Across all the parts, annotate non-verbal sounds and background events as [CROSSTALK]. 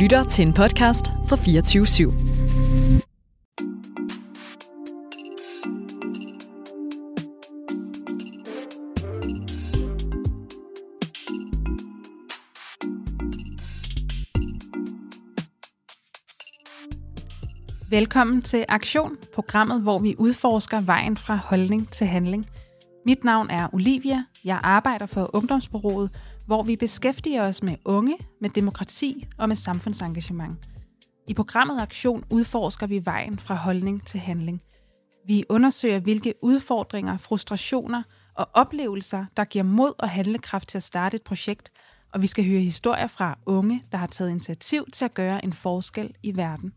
lytter til en podcast fra 24 /7. Velkommen til Aktion, programmet, hvor vi udforsker vejen fra holdning til handling. Mit navn er Olivia. Jeg arbejder for Ungdomsbureauet, hvor vi beskæftiger os med unge, med demokrati og med samfundsengagement. I programmet Aktion udforsker vi vejen fra holdning til handling. Vi undersøger, hvilke udfordringer, frustrationer og oplevelser, der giver mod og handlekraft til at starte et projekt, og vi skal høre historier fra unge, der har taget initiativ til at gøre en forskel i verden.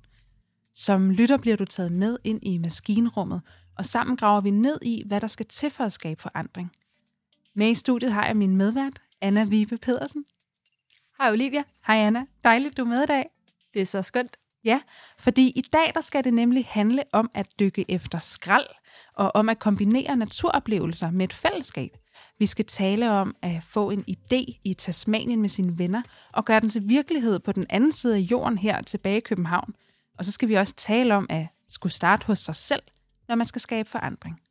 Som lytter bliver du taget med ind i maskinrummet, og sammen graver vi ned i, hvad der skal til for at skabe forandring. Med i studiet har jeg min medvært, Anna Vibe Pedersen. Hej Olivia. Hej Anna, dejligt du er med i dag. Det er så skønt. Ja, fordi i dag der skal det nemlig handle om at dykke efter skrald, og om at kombinere naturoplevelser med et fællesskab. Vi skal tale om at få en idé i Tasmanien med sine venner, og gøre den til virkelighed på den anden side af jorden her tilbage i København. Og så skal vi også tale om at skulle starte hos sig selv, når man skal skabe forandring.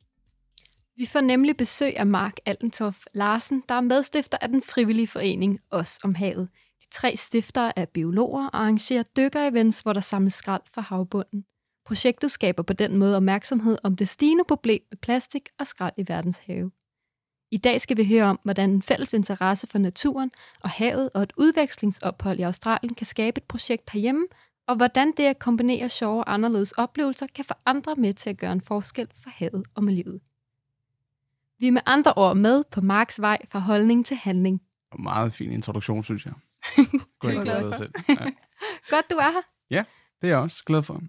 Vi får nemlig besøg af Mark Altentoff Larsen, der er medstifter af den frivillige forening Os om havet. De tre stiftere er biologer og arrangerer dykkerevents, hvor der samles skrald fra havbunden. Projektet skaber på den måde opmærksomhed om det stigende problem med plastik og skrald i verdens have. I dag skal vi høre om, hvordan en fælles interesse for naturen og havet og et udvekslingsophold i Australien kan skabe et projekt herhjemme, og hvordan det at kombinere sjove og anderledes oplevelser kan få andre med til at gøre en forskel for havet og miljøet. Vi er med andre ord med på Marks vej fra holdning til handling. Meget fin introduktion, synes jeg. [LAUGHS] Du er glad for. selv. Ja. [LAUGHS] Godt, du er her. Det er jeg også glad for.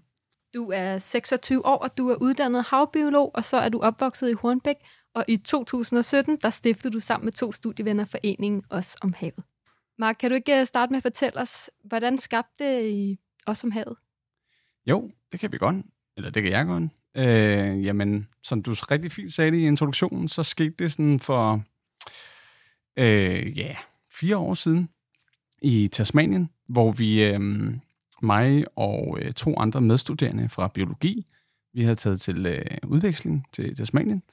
Du er 26 år, og du er uddannet havbiolog, og så er du opvokset i Hornbæk. Og i 2017, der stiftede du sammen med to studievenner foreningen Os om havet. Mark, kan du ikke øh, starte med at fortælle os, hvordan skabte I Os om havet? Jo, det kan vi godt. Eller det kan jeg godt. Øh, jamen, som du rigtig fint sagde det i introduktionen, så skete det sådan for øh, ja, fire år siden i Tasmanien, hvor vi, øh, mig og øh, to andre medstuderende fra biologi, vi havde taget til øh, udveksling til Tasmanien,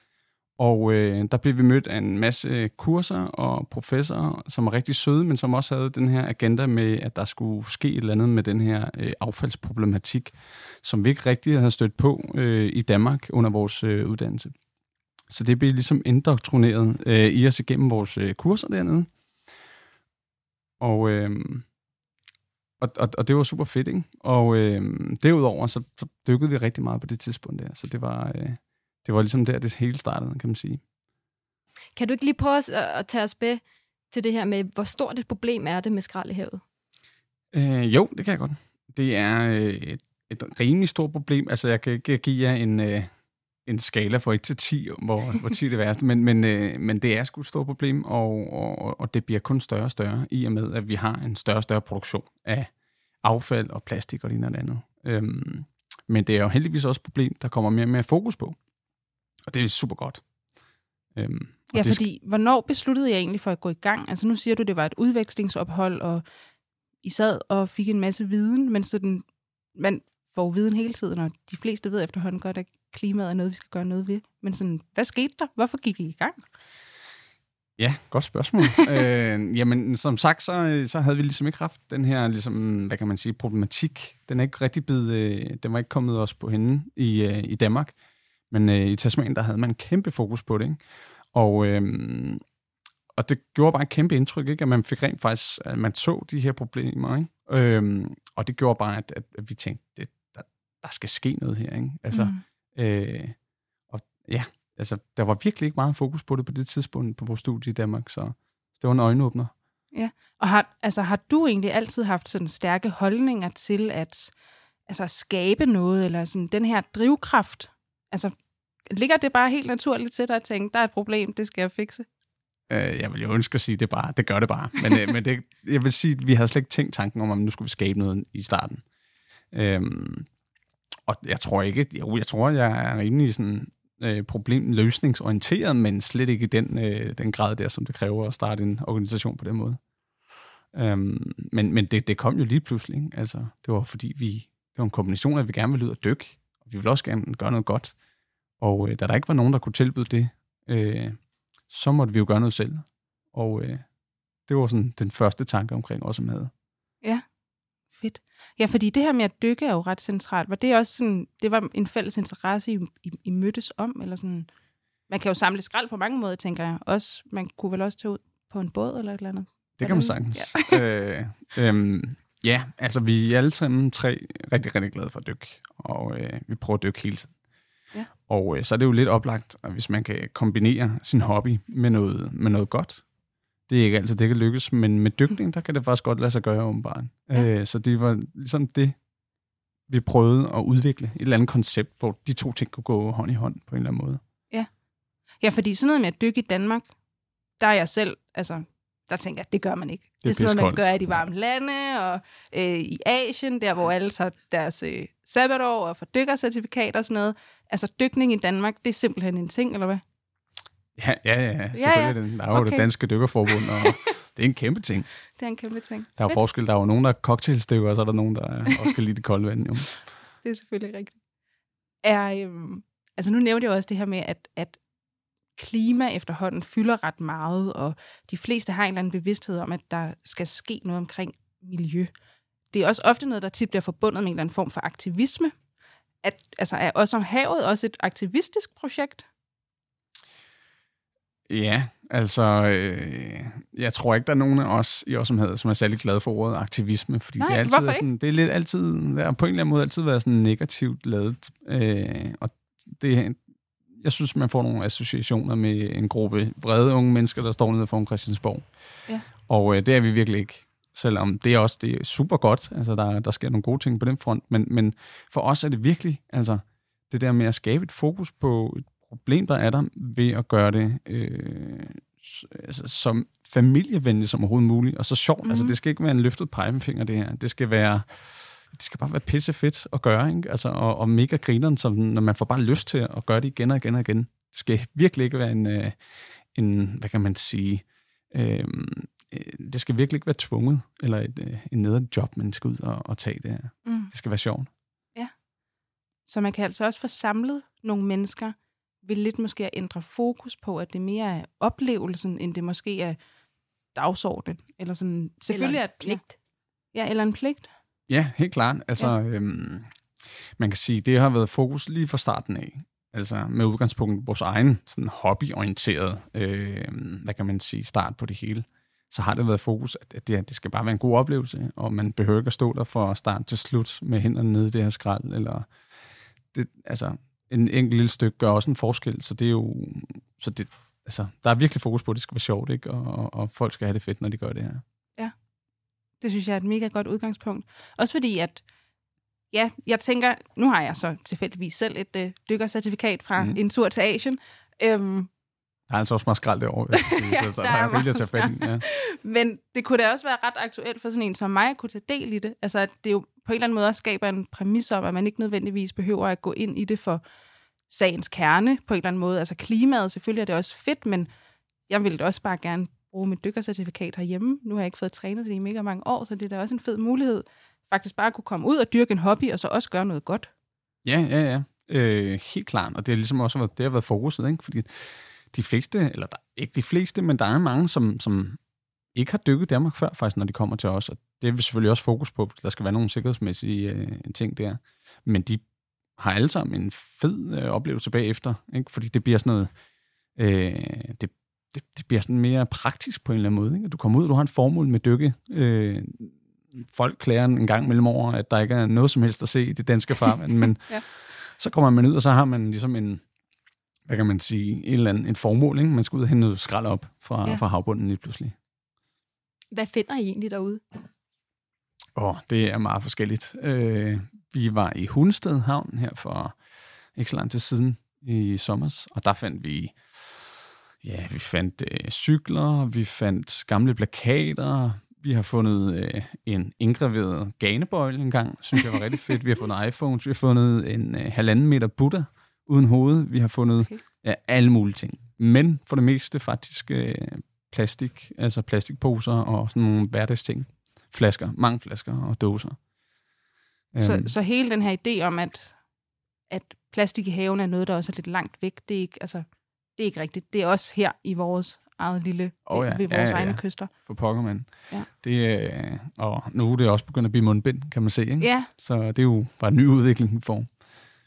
og øh, der blev vi mødt af en masse kurser og professorer, som var rigtig søde, men som også havde den her agenda med, at der skulle ske et eller andet med den her øh, affaldsproblematik, som vi ikke rigtig havde stødt på øh, i Danmark under vores øh, uddannelse. Så det blev ligesom indoktrineret øh, i os igennem vores øh, kurser dernede. Og, øh, og, og, og det var super fedt, ikke? Og øh, derudover så, så dykkede vi rigtig meget på det tidspunkt der, så det var... Øh, det var ligesom der, det hele startede, kan man sige. Kan du ikke lige prøve at, tage os med til det her med, hvor stort et problem er det med skrald i havet? Øh, jo, det kan jeg godt. Det er øh, et, et rimelig stort problem. Altså, jeg kan ikke give jer en, øh, en skala fra 1 til 10, hvor, [LAUGHS] hvor 10 er det værste, men, men, øh, men det er sgu et stort problem, og, og, og det bliver kun større og større, i og med, at vi har en større og større produktion af affald og plastik og det ene og det andet. Øhm, men det er jo heldigvis også et problem, der kommer mere og mere fokus på. Og det er super godt. Øhm, Ja, det fordi hvornår besluttede jeg egentlig for at gå i gang? Altså nu siger du, det var et udvekslingsophold, og I sad og fik en masse viden, men sådan, man får viden hele tiden, og de fleste ved efterhånden godt, at klimaet er noget, vi skal gøre noget ved. Men sådan, hvad skete der? Hvorfor gik I i gang? Ja, godt spørgsmål. [LAUGHS] øh, jamen, som sagt, så, så havde vi ligesom ikke haft den her, ligesom, hvad kan man sige, problematik. Den er ikke rigtig blevet, øh, den var ikke kommet os på hende i, øh, i Danmark. Men øh, i Tasmanien, der havde man kæmpe fokus på det, ikke? Og, øh, og det gjorde bare et kæmpe indtryk, ikke? At man fik rent faktisk, at man så de her problemer, ikke? Øh, og det gjorde bare, at, at vi tænkte, det, der, der skal ske noget her, ikke? Altså, Mm. øh, og ja, altså, der var virkelig ikke meget fokus på det på det tidspunkt på vores studie i Danmark, så det var en øjenåbner. Og har, altså, har du egentlig altid haft sådan stærke holdninger til at altså, skabe noget, eller sådan den her drivkraft? Altså, ligger det bare helt naturligt til dig at tænke, der er et problem, det skal jeg fikse? Øh, jeg vil jo ønske at sige, det bare, det gør det bare. Men, øh, men det, jeg vil sige, at vi havde slet ikke tænkt tanken om, at nu skulle vi skabe noget i starten. Øhm, og jeg tror ikke, jo, jeg tror, jeg er rimelig sådan, øh, problemløsningsorienteret, men slet ikke i den, øh, den grad der, som det kræver at starte en organisation på den måde. Øhm, men men det, det kom jo lige pludselig. Ikke? Altså, det var fordi, vi, det var en kombination af, at vi gerne ville ud og dykke, og vi ville også gerne gøre noget godt. Og øh, da der ikke var nogen, der kunne tilbyde det, øh, så måtte vi jo gøre noget selv. Og øh, det var sådan den første tanke omkring også med. Ja, fedt. Ja, fordi det her med at dykke er jo ret centralt. Var det også sådan, det var en fælles interesse, I, I, I mødtes om? Eller sådan, man kan jo samle skrald på mange måder, tænker jeg. Også, man kunne vel også tage ud på en båd eller et eller andet? Det kan man sagtens. Ja. [LAUGHS] øh, øhm, ja, altså vi er alle sammen tre rigtig, rigtig glade for at dykke, og øh, vi prøver at dykke hele tiden. Ja. Og øh, så er det jo lidt oplagt, at hvis man kan kombinere sin hobby med noget, med noget godt. Det er ikke altid, det kan lykkes, men med dykning, der kan det faktisk godt lade sig gøre åbenbart. Ja. Øh, så det var ligesom det, vi prøvede at udvikle. Et eller andet koncept, hvor de to ting kunne gå hånd i hånd på en eller anden måde. Ja, fordi sådan noget med at dykke i Danmark, der er jeg selv, altså, der tænker jeg, det gør man ikke. Det er, sådan noget, man gør i de varme lande, og øh, i Asien, der hvor alle tager deres øh, sabbatår og får dykkercertifikat og sådan noget. Altså, dykning i Danmark, det er simpelthen en ting, eller hvad? Ja, ja, ja. Selvfølgelig er det. Der er jo Okay. det danske dykkerforbund, og [LAUGHS] det er en kæmpe ting. Det er en kæmpe ting. Der er jo forskel. Der er jo nogen, der er cocktailstykker, og så er der nogen, der er- også kan lide det kolde vand. Jo. [LAUGHS] Det er selvfølgelig rigtigt. Er, øhm, altså nu nævnte jeg også det her med, at, at klima efterhånden fylder ret meget, og de fleste har en eller anden bevidsthed om, at der skal ske noget omkring miljø. Det er også ofte noget, der tit bliver forbundet med en eller anden form for aktivisme. At, altså er også om havet også et aktivistisk projekt? Ja, altså, øh, jeg tror ikke, der er nogen af os i Osomhed, som er særlig glade for ordet aktivisme, fordi Nej, det er altid er sådan, det er lidt altid, det er på en eller anden måde altid været sådan negativt lavet, øh, og det, jeg synes, man får nogle associationer med en gruppe vrede unge mennesker, der står nede foran Christiansborg. Ja. Og øh, det er vi virkelig ikke, selvom det er også det er super godt, altså der, der sker nogle gode ting på den front, men, men for os er det virkelig, altså det der med at skabe et fokus på et problem, der er der, ved at gøre det øh, altså, som familievenligt som overhovedet muligt, og så sjovt. Mm-hmm. Altså, Mhm. det skal ikke være en løftet pegefinger, det her. Det skal være det skal bare være pisse fedt at gøre, ikke? Altså, og, og mega grineren, som, når man får bare lyst til at gøre det igen og igen og igen. Det skal virkelig ikke være en, øh, en hvad kan man sige, øh, øh, det skal virkelig ikke være tvunget, eller et, øh, en nederen job, man skal ud og, og tage det her. Mm. Det skal være sjovt. Så man kan altså også få samlet nogle mennesker ved lidt måske at ændre fokus på, at det mere er oplevelsen, end det måske er dagsordenen. Eller sådan, selvfølgelig Eller er en pligt. Ja, eller en pligt. Ja, helt klart. Altså, ja. øhm, man kan sige, det har været fokus lige fra starten af. Altså med udgangspunkt i vores egen sådan hobbyorienteret, øh, hvad kan man sige, start på det hele. Så har det været fokus, at det, det skal bare være en god oplevelse, og man behøver ikke at stå der fra start til slut med hænderne nede i det her skrald, eller det, altså, en enkelt lille stykke gør også en forskel, så det er jo, så det, altså, der er virkelig fokus på, at det skal være sjovt, ikke? Og, og, og folk skal have det fedt, når de gør det her. Det synes jeg er et mega godt udgangspunkt. Også fordi, at ja, jeg tænker, nu har jeg så tilfældigvis selv et øh, dykkercertifikat fra mm. en tur til Asien. Øhm, Der er altså også meget skrald derovre, [LAUGHS] Ja, så der, der er er rigeligt at tage. Ja. men det kunne da også være ret aktuelt for sådan en som mig at kunne tage del i det. Altså, at det jo på en eller anden måde også skaber en præmis om, at man ikke nødvendigvis behøver at gå ind i det for sagens kerne på en eller anden måde. Altså klimaet, selvfølgelig er det også fedt, men jeg ville også bare gerne bruge mit dykkercertifikat herhjemme. Nu har jeg ikke fået trænet det i mega mange år, så det er da også en fed mulighed faktisk bare at kunne komme ud og dyrke en hobby, og så også gøre noget godt. Ja, ja, ja. Øh, helt klart. Og det har ligesom også været, det har været fokuset, ikke? Fordi de fleste, eller der, ikke de fleste, men der er mange, som, som ikke har dykket Danmark før, faktisk, når de kommer til os. Og det er vi selvfølgelig også fokus på, fordi der skal være nogle sikkerhedsmæssige øh, ting der. Men de har alle sammen en fed øh, oplevelse bagefter, ikke? Fordi det bliver sådan noget, øh, det, det, det bliver sådan mere praktisk på en eller anden måde. Ikke? Du kommer ud, du har et formål med dykke. Øh, folk klager en gang mellem over, at der ikke er noget som helst at se i det danske farvand, [LAUGHS] men Ja. så kommer man ud, og så har man ligesom en, hvad kan man sige, et eller andet, et formål, ikke? Man skal ud og hente noget skrald op fra, Ja. fra havbunden lige pludselig. Hvad finder I egentlig derude? Åh, det er meget forskelligt. Øh, vi var i Hundested Havn her for ikke så lang tid siden i sommer, og der fandt vi, ja, vi fandt øh, cykler, vi fandt gamle plakater, vi har fundet øh, en indgraveret ganebøjle engang, synes jeg var rigtig fedt. Vi har fundet iPhones, vi har fundet en øh, halvanden meter Buddha uden hoved, vi har fundet Okay. ja, alle mulige ting. Men for det meste faktisk øh, plastik, altså plastikposer og sådan nogle hverdagsting. Flasker, mange flasker og dåser. Så, Øhm, så hele den her idé om, at, at plastik i haven er noget, der også er lidt langt væk, det er ikke, altså, det er ikke rigtigt. Det er også her i vores eget lille, Åh ja, ved ja, vores ja, egne ja. kyster. For pokker, mand. Ja. Det, øh, og nu er det også begyndt at blive mundbind, kan man se. Ikke? Ja, Så det er jo bare en ny udvikling, vi får.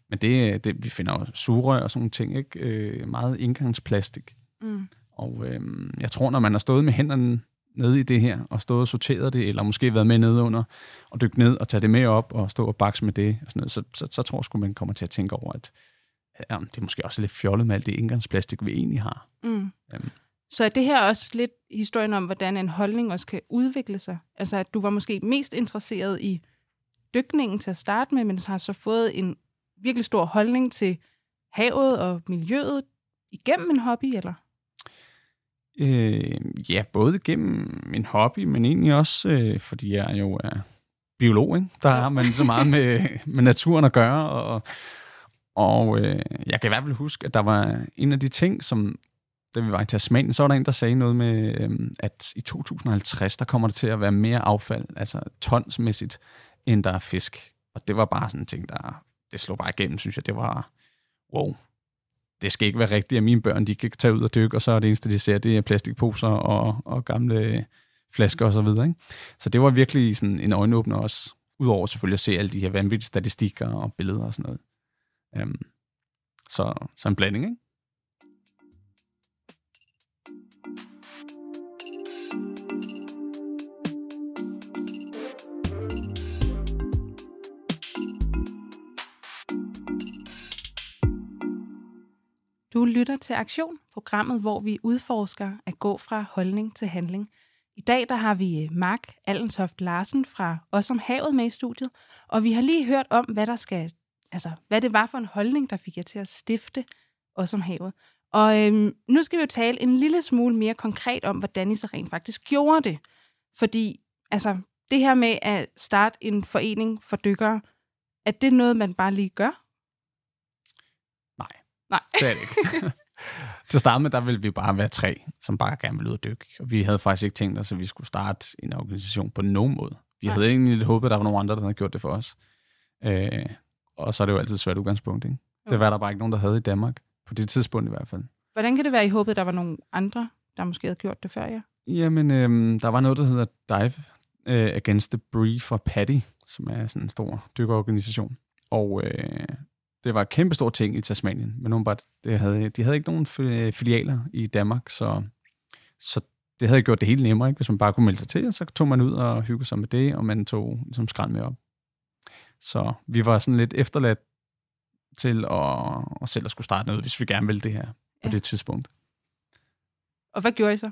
Men det, det, vi finder jo sugerør og sådan nogle ting, ikke? Øh, meget indgangsplastik. mm. Og øh, jeg tror, når man har stået med hænderne nede i det her, og stået og sorteret det, eller måske været med nede under, og dykke ned og tage det med op, og stå og bakse med det, og sådan noget, så, så, så tror jeg sgu, man kommer til at tænke over, at ja, det er måske også lidt fjollet med alt det indgangsplastik, vi egentlig har. Mm. Jamen. Så er det her også lidt historien om, hvordan en holdning også kan udvikle sig? Altså, at du var måske mest interesseret i dykningen til at starte med, men har så fået en virkelig stor holdning til havet og miljøet igennem en hobby, eller? Øh, ja, både gennem min hobby, men egentlig også, øh, fordi jeg jo er biolog, ikke? der har man så meget med, med naturen at gøre, og, og øh, jeg kan i hvert fald huske, at der var en af de ting, som da vi var i Tasmanien, så var der en, der sagde noget med, øh, at i 2050, der kommer det til at være mere affald, altså tonsmæssigt, end der er fisk. Og det var bare sådan en ting, der det slog bare igennem, synes jeg. Det var, wow, det skal ikke være rigtigt, at mine børn de kan tage ud og dykke, og så er det eneste, de ser, det er plastikposer og, og gamle flasker osv. Så, videre, ikke? så det var virkelig sådan en øjenåbner også, udover selvfølgelig at se alle de her vanvittige statistikker og billeder og sådan noget. Øhm, så, så en blanding, ikke? Du lytter til Aktion, programmet, hvor vi udforsker at gå fra holdning til handling. I dag der har vi øh, Mark Allenshoft Larsen fra Os om Havet med i studiet, og vi har lige hørt om, hvad der skal, altså, hvad det var for en holdning, der fik jer til at stifte Os om Havet. Og øhm, nu skal vi jo tale en lille smule mere konkret om, hvordan I så rent faktisk gjorde det. Fordi altså, det her med at starte en forening for dykkere, er det noget, man bare lige gør? Nej. Nej. Det er det ikke. [LAUGHS] Til at starte med, der ville vi bare være tre, som bare gerne ville ud og dykke. Og vi havde faktisk ikke tænkt os, at vi skulle starte en organisation på nogen måde. Vi Nej. havde egentlig lidt håbet, at der var nogle andre, der havde gjort det for os. Øh, og så er det jo altid et svært udgangspunkt, ikke? Det Jo. var der bare ikke nogen, der havde i Danmark. På det tidspunkt i hvert fald. Hvordan kan det være, I håbede, der var nogle andre, der måske havde gjort det før jer? Jamen, øhm, der var noget, der hedder Dive øh, Against the Brief for Paddy, som er sådan en stor dykkerorganisation. Og øh, det var et kæmpe stort ting i Tasmanien, men nogen bare, det havde, de havde ikke nogen fi- filialer i Danmark, så, så det havde gjort det helt nemmere, ikke? hvis man bare kunne melde sig til, og så tog man ud og hyggede sig med det, og man tog ligesom skrald med op. Så vi var sådan lidt efterladt til at, at selv at skulle starte noget, hvis vi gerne ville det her på Ja. det tidspunkt. Og hvad gjorde I så?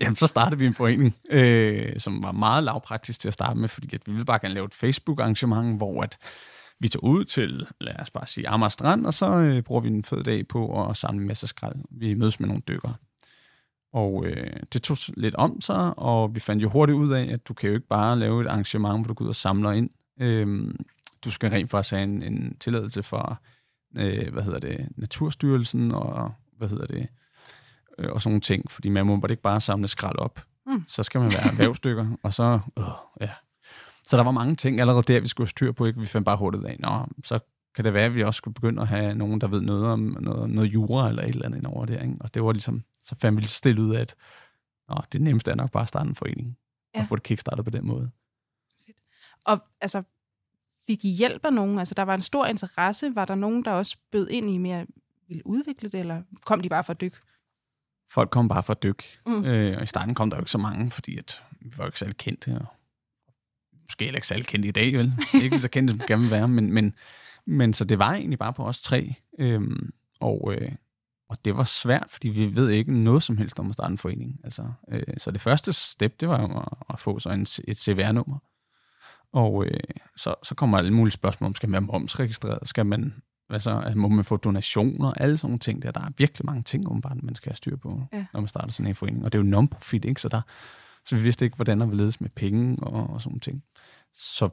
Jamen, så startede vi en forening, øh, som var meget lavpraktisk til at starte med, fordi at vi ville bare gerne lave et Facebook-arrangement, hvor at vi tog ud til, lad os bare sige, Amager Strand, og så øh, bruger vi en fed dag på at samle en masse skrald. Vi mødes med nogle dykkere. Og øh, det tog lidt om sig, og vi fandt jo hurtigt ud af, at du kan jo ikke bare lave et arrangement, hvor du går ud og samler ind. Øh, du skal rent faktisk have en, en tilladelse fra, øh, hvad hedder det, Naturstyrelsen og, hvad hedder det, øh, og sådan nogle ting, fordi man må bare ikke bare samle skrald op. Mm. Så skal man være erhvervsstykker, [LAUGHS] og så, øh, ja. Så der var mange ting allerede der, vi skulle styr på, ikke? Vi fandt bare hurtigt af, nå, så kan det være, at vi også skulle begynde at have nogen, der ved noget om noget, noget jura eller et eller andet over der, ikke? Og det var ligesom, så fandt vi lidt stille ud af, at nå, det nemmeste er nok bare at starte en forening, ja. Og få det kickstartet på den måde. Og altså, fik hjælp af nogen? Altså, der var en stor interesse. Var der nogen, der også bød ind i mere ville udvikle det, eller kom de bare for at dykke? Folk kom bare for at dykke, Mm. øh, og i starten kom der jo ikke så mange, fordi at vi var jo ikke særlig kendte, og måske heller ikke særlig kendte i dag, vel? ikke så kendte, som gerne vil være, men, men, men så det var egentlig bare på os tre, øhm, og, øh, og det var svært, fordi vi ved ikke noget som helst om at starte en forening. Altså, øh, så det første step, det var jo at, at få så en, et CVR-nummer. Og øh, så, så kommer alle mulige spørgsmål om, skal man være momsregistreret? Skal man, hvad så, må man få donationer? Alle sådan nogle ting der. Der er virkelig mange ting, åbenbart, man skal have styr på, Ja. når man starter sådan en forening. Og det er jo non-profit, ikke? Så, der, så vi vidste ikke, hvordan der ville ledes med penge og, og sådan nogle ting. Så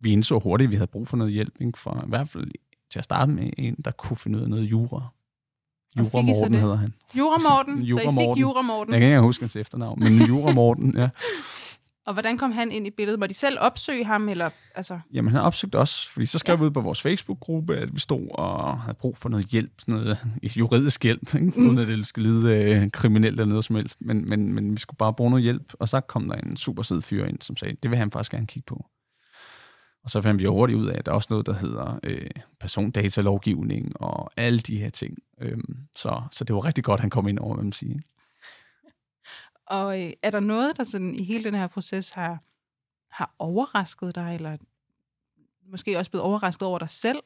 vi indså hurtigt, at vi havde brug for noget hjælp, ikke? For i hvert fald til at starte med en, der kunne finde ud af noget jura. Jura så Morten hedder han. Jura Morten, Jura så I fik. Jura Morten. Jeg kan ikke huske hans efternavn, men Jura Morten, ja. [LAUGHS] Og hvordan kom han ind i billedet? Må de selv opsøge ham, eller altså... Jamen, han opsøgte os, fordi så skrev Ja. vi ud på vores Facebook-gruppe, at vi stod og havde brug for noget hjælp, sådan noget øh, juridisk hjælp, ikke? Mm. uden at det skulle lyde øh, kriminelt eller noget som helst. Men, men, men vi skulle bare bruge noget hjælp, og så kom der en super sød fyr ind, som sagde, det vil han faktisk gerne kigge på. Og så fandt vi hurtigt ud af, at der er også noget, der hedder øh, persondatalovgivning og alle de her ting. Øhm, så, så det var rigtig godt, han kom ind over, hvad man siger. Og øh, er der noget, der sådan i hele den her proces har, har overrasket dig, eller måske også blevet overrasket over dig selv?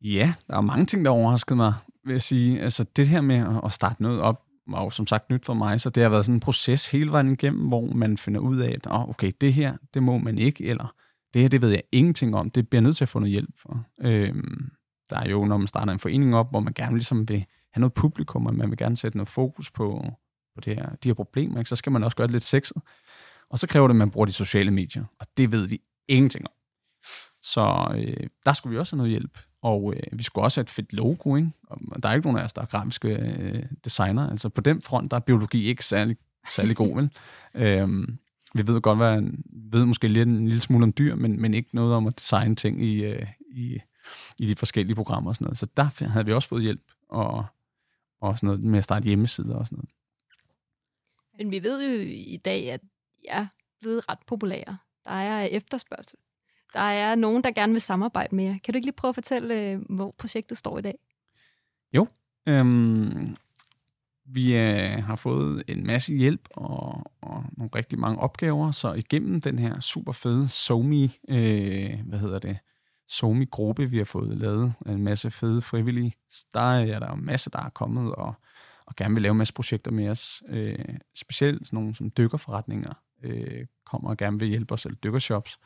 Ja, der er mange ting, der overraskede mig, vil jeg sige. Altså det her med at- at starte noget op, var jo som sagt nyt for mig, så det har været sådan en proces hele vejen igennem, hvor man finder ud af, at oh, okay, det her, det må man ikke, eller det her, det ved jeg ingenting om, det bliver jeg nødt til at få noget hjælp for. Øhm, der er jo, når man starter en forening op, hvor man gerne ligesom vil have noget publikum, og man vil gerne sætte noget fokus på, på det her, de her problemer, ikke? så skal man også gøre det lidt sexet. Og så kræver det, at man bruger de sociale medier, og det ved vi ingenting om. Så øh, der skulle vi også have noget hjælp. Og øh, vi skulle også have et fedt logo, ikke? Og der er ikke nogen af os, der er grafiske øh, designer. Altså på den front, der er biologi ikke særlig, særlig god, vel? Øhm, vi ved godt, hvad, ved måske lidt en lille smule om dyr, men, men ikke noget om at designe ting i, øh, i, i de forskellige programmer og sådan noget. Så der havde vi også fået hjælp, og, og sådan noget med at starte hjemmesider og sådan noget. Men vi ved jo i dag, at jeg er blevet ret populære. Der er efterspørgsel. Der er nogen, der gerne vil samarbejde med jer. Kan du ikke lige prøve at fortælle, øh, hvor projektet står i dag? Øhm, vi øh, har fået en masse hjælp og, og nogle rigtig mange opgaver, så igennem den her super fede SoMe, øh, hvad hedder det, SoMe-gruppe, vi har fået lavet af en masse fede frivillige, der er der jo en masse, der er kommet og, og gerne vil lave en masse projekter med os. Øh, specielt sådan nogle som dykkerforretninger øh, kommer og gerne vil hjælpe os, eller dykkershops.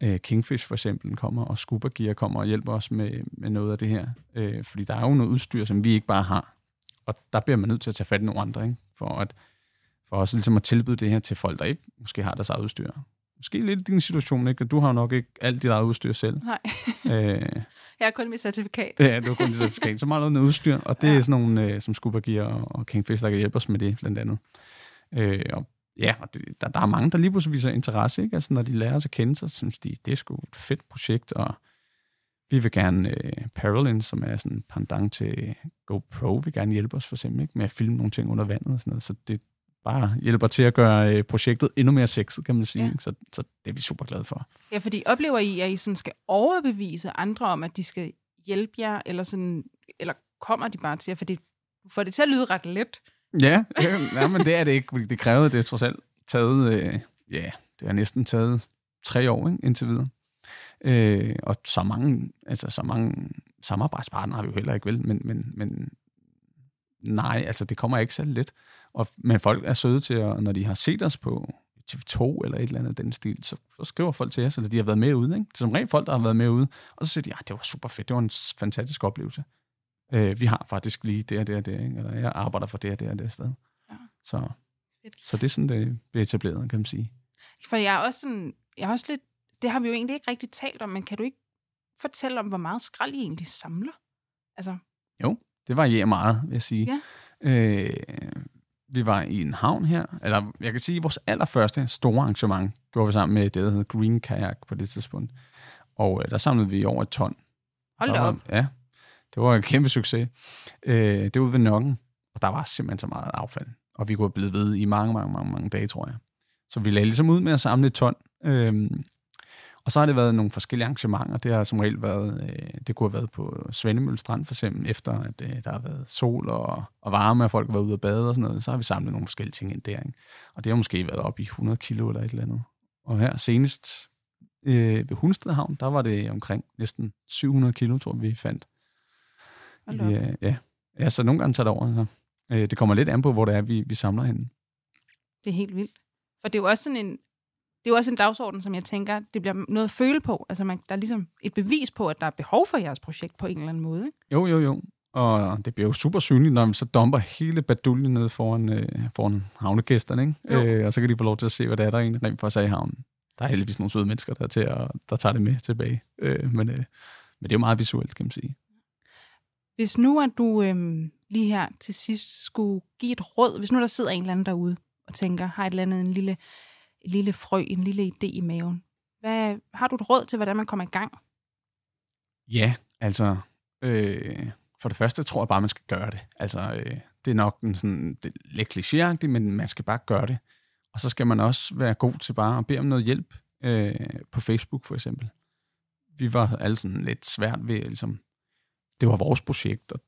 Øh, Kingfish for eksempel kommer, og Scuba Gear kommer og hjælper os med, med noget af det her. Øh, fordi der er jo noget udstyr, som vi ikke bare har. Og der bliver man nødt til at tage fat i nogle andre, ikke? For, at, for også ligesom at tilbyde det her til folk, der ikke måske har deres eget udstyr. Måske lidt i din situation, ikke? Du har jo nok ikke alt dit eget udstyr selv. Nej, [LAUGHS] øh, jeg har kun mit certifikat. ja, du har kun dit certifikat. Så meget noget udstyr, og det Ja. er sådan nogle, øh, som Scuba Gear og, og Kingfish, der kan hjælpe os med det, blandt andet. Øh, og ja, og det, der, der er mange, der lige pludselig viser interesse, ikke? Altså, når de lærer os at kende, så synes de, det er sgu et fedt projekt, og vi vil gerne, øh, Parallel, som er sådan en pendant til GoPro, vil gerne hjælpe os for eksempel, ikke? med at filme nogle ting under vandet og sådan noget, så det bare hjælper til at gøre øh, projektet endnu mere sexet, kan man sige. Ja. Så, så det er vi super glade for. Ja, fordi oplever I, at I sådan skal overbevise andre om, at de skal hjælpe jer, eller, sådan, eller kommer de bare til jer? Fordi du får det til at lyde ret let. Ja, øh, ja, men det er det ikke, fordi det krævede, det trods alt taget, øh, ja, det har næsten taget tre år ikke, indtil videre. Øh, og så mange, altså så mange samarbejdspartnere har vi jo heller ikke vel, men, men, men nej, altså det kommer ikke så let. Og, men folk er søde til, at, når de har set os på TV2 eller et eller andet den stil, så, så skriver folk til os, eller de har været med ude. Ikke? Det er som regel folk, der har været med ude, og så siger de, ja, det var super fedt, det var en fantastisk oplevelse. Øh, vi har faktisk lige det og det og det, ikke? eller jeg arbejder for det og det og det sted. Ja. Så, Fedt. så det er sådan, det bliver etableret, kan man sige. For jeg er også sådan, jeg er også lidt, det har vi jo egentlig ikke rigtig talt om, men kan du ikke fortælle om, hvor meget skrald I egentlig samler? Altså, Det varierer meget, vil jeg sige. Ja. Øh, vi var i en havn her, eller jeg kan sige, at vores allerførste store arrangement gjorde vi sammen med det, der hedder Green Kayak på det tidspunkt. Og øh, der samlede vi over et ton. hold da op. Ja, det var en kæmpe succes. Øh, det var ved Nokken, og der var simpelthen så meget affald. Og vi kunne have blevet ved i mange, mange, mange, mange dage, tror jeg. Så vi lagde ligesom ud med at samle et ton. Øhm, og så har det været nogle forskellige arrangementer. Det har som regel været, øh, det kunne have været på Svendemølle Strand for eksempel, efter at øh, der har været sol og, og varme, og folk har været ude at bade og sådan noget. Så har vi samlet nogle forskellige ting ind der. Ikke? Og det har måske været op i 100 kilo eller et eller andet. Og her senest øh, ved Hunsted Havn, der var det omkring næsten 700 kilo, tror vi fandt. Da op. Ja, ja. så nogle gange tager det over. Så. Øh, det kommer lidt an på, hvor det er, vi, vi samler henne. Det er helt vildt. For det er jo også sådan en, det er jo også en dagsorden, som jeg tænker, det bliver noget at føle på. Altså, man, der er ligesom et bevis på, at der er behov for jeres projekt på en eller anden måde. Ikke? Jo, jo, jo. Og det bliver jo super synligt, når man så dumper hele baduljen ned foran, øh, foran havnegæsterne, ikke? Jo. Øh, og så kan de få lov til at se, hvad det er, der egentlig rent for sig i havnen. Der er heldigvis nogle søde mennesker, der, er til at, der tager det med tilbage. Øh, men, øh, men det er jo meget visuelt, kan man sige. Hvis nu at du øhm, lige her til sidst skulle give et råd, hvis nu der sidder en eller anden derude og tænker, har et eller andet, en lille, lille frø, en lille idé i maven. Hvad, har du et råd til, hvordan man kommer i gang? Ja, altså, øh, for det første tror jeg bare, man skal gøre det. Altså, øh, det er nok en sådan, det er lidt klichéagtigt, men man skal bare gøre det. Og så skal man også være god til bare at bede om noget hjælp øh, på Facebook for eksempel. Vi var alle sådan lidt svært ved, ligesom, det var vores projekt, og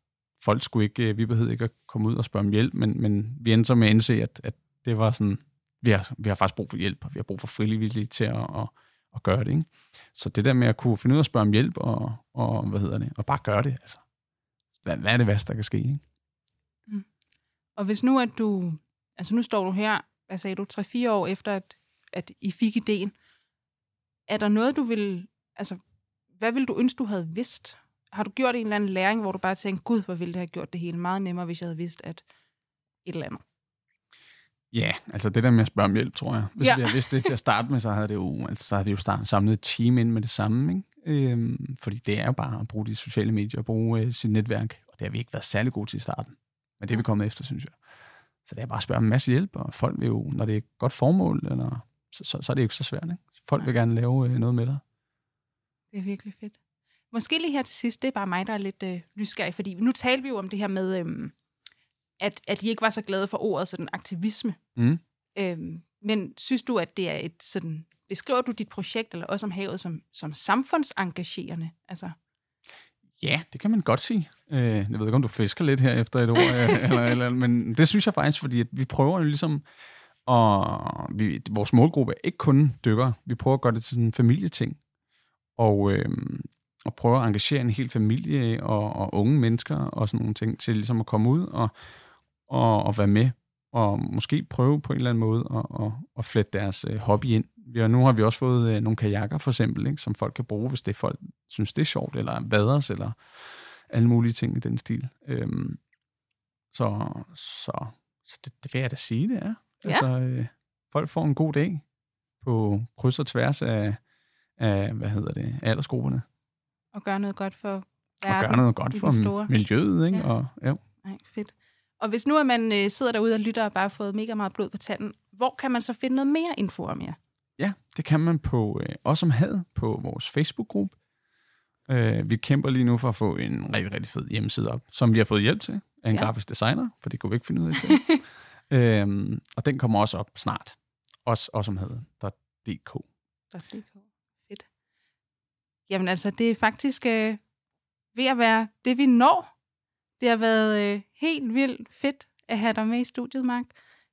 folk skulle ikke, øh, vi behøvede ikke at komme ud og spørge om hjælp, men, men vi endte så med at indse, at, at det var sådan, vi har, vi har faktisk brug for hjælp, og vi har brug for frivillige til at, at, at gøre det. Ikke? Så det der med at kunne finde ud af at spørge om hjælp, og, og hvad hedder det, og bare gøre det, altså. Hvad, hvad er det værste, der kan ske? Ikke? Mm. Og hvis nu at du, altså nu står du her, hvad sagde du, 3-4 år efter, at, at I fik ideen, er der noget, du vil, altså, hvad vil du ønske, du havde vidst? Har du gjort en eller anden læring, hvor du bare tænkte, gud, hvor ville det have gjort det hele meget nemmere, hvis jeg havde vidst, at et eller andet? Ja, altså det der med at spørge om hjælp, tror jeg. Hvis Ja. vi havde vidst det til at starte med, så havde, det jo, altså, så havde vi jo start, samlet et team ind med det samme. Ikke? Øhm, fordi det er jo bare at bruge de sociale medier og bruge øh, sit netværk. Og det har vi ikke været særlig gode til i starten. Men det er vi kommet efter, synes jeg. Så det er bare at spørge om en masse hjælp, og folk vil jo, når det er et godt formål, eller, så, så, så er det jo ikke så svært. Ikke? Folk vil gerne lave øh, noget med dig. Det er virkelig fedt. Måske lige her til sidst, det er bare mig, der er lidt øh, nysgerrig, fordi nu talte vi jo om det her med, øhm, at, at I ikke var så glade for ordet sådan aktivisme. Mm. Øhm, men synes du, at det er et sådan, beskriver du dit projekt, eller også om havet, som, som samfundsengagerende? Altså, Ja, det kan man godt sige. Øh, jeg ved ikke, om du fisker lidt her efter et ord, eller, eller, men det synes jeg faktisk, fordi at vi prøver jo ligesom, og vi, vores målgruppe er ikke kun dykkere. Vi prøver at gøre det til sådan en familieting, og, øh, og prøve at engagere en hel familie og, og unge mennesker og sådan nogle ting til ligesom at komme ud og, og, og være med og måske prøve på en eller anden måde at, at, at flette deres øh, hobby ind. Vi har, nu har vi også fået øh, nogle kajakker for eksempel, ikke, som folk kan bruge, hvis det folk synes, det er sjovt, eller vaders, eller alle mulige ting i den stil. Øhm, så så, så det, det vil jeg da sige, det er. Ja. Altså, øh, folk får en god dag på kryds og tværs af, af hvad hedder det, aldersgrupperne. at gøre noget godt for Og verden. gøre noget godt for store. miljøet, ikke? Ja. Og, ja. Nej, fedt. Og hvis nu at man øh, sidder derude og lytter og bare har fået mega meget blod på tanden, hvor kan man så finde noget mere info om jer? Ja, det kan man på øh, Os om Had på vores Facebook-gruppe. Øh, vi kæmper lige nu for at få en rigtig, rigtig fed hjemmeside op, som vi har fået hjælp til af en Ja. grafisk designer, for det kunne vi ikke finde ud af selv. [LAUGHS] øhm, og den kommer også op snart. Os, os om had.dk. .dk. Fedt. Jamen altså, det er faktisk øh, ved at være det, vi når. Det har været øh, helt vildt fedt at have dig med i studiet, Mark.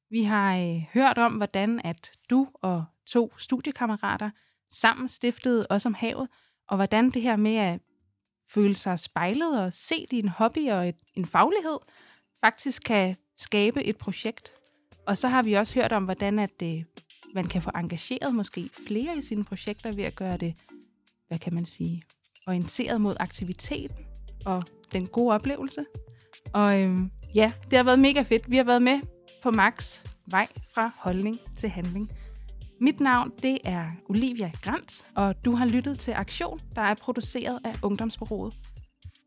Vi har øh, hørt om, hvordan at du og to studiekammerater sammen stiftede Os om Havet, og hvordan det her med at føle sig spejlet og se din hobby og et, en faglighed faktisk kan skabe et projekt. Og så har vi også hørt om, hvordan at, øh, man kan få engageret måske flere i sine projekter ved at gøre det, hvad kan man sige, orienteret mod aktivitet og den gode oplevelse. Og øhm, ja, det har været mega fedt. Vi har været med på Max vej fra holdning til handling. Mit navn, det er Olivia Grant, og du har lyttet til Aktion, der er produceret af Ungdomsbureauet.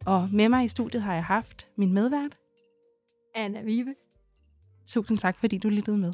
Og med mig i studiet har jeg haft min medvært. Anna Vive. Tusind tak, fordi du lyttede med.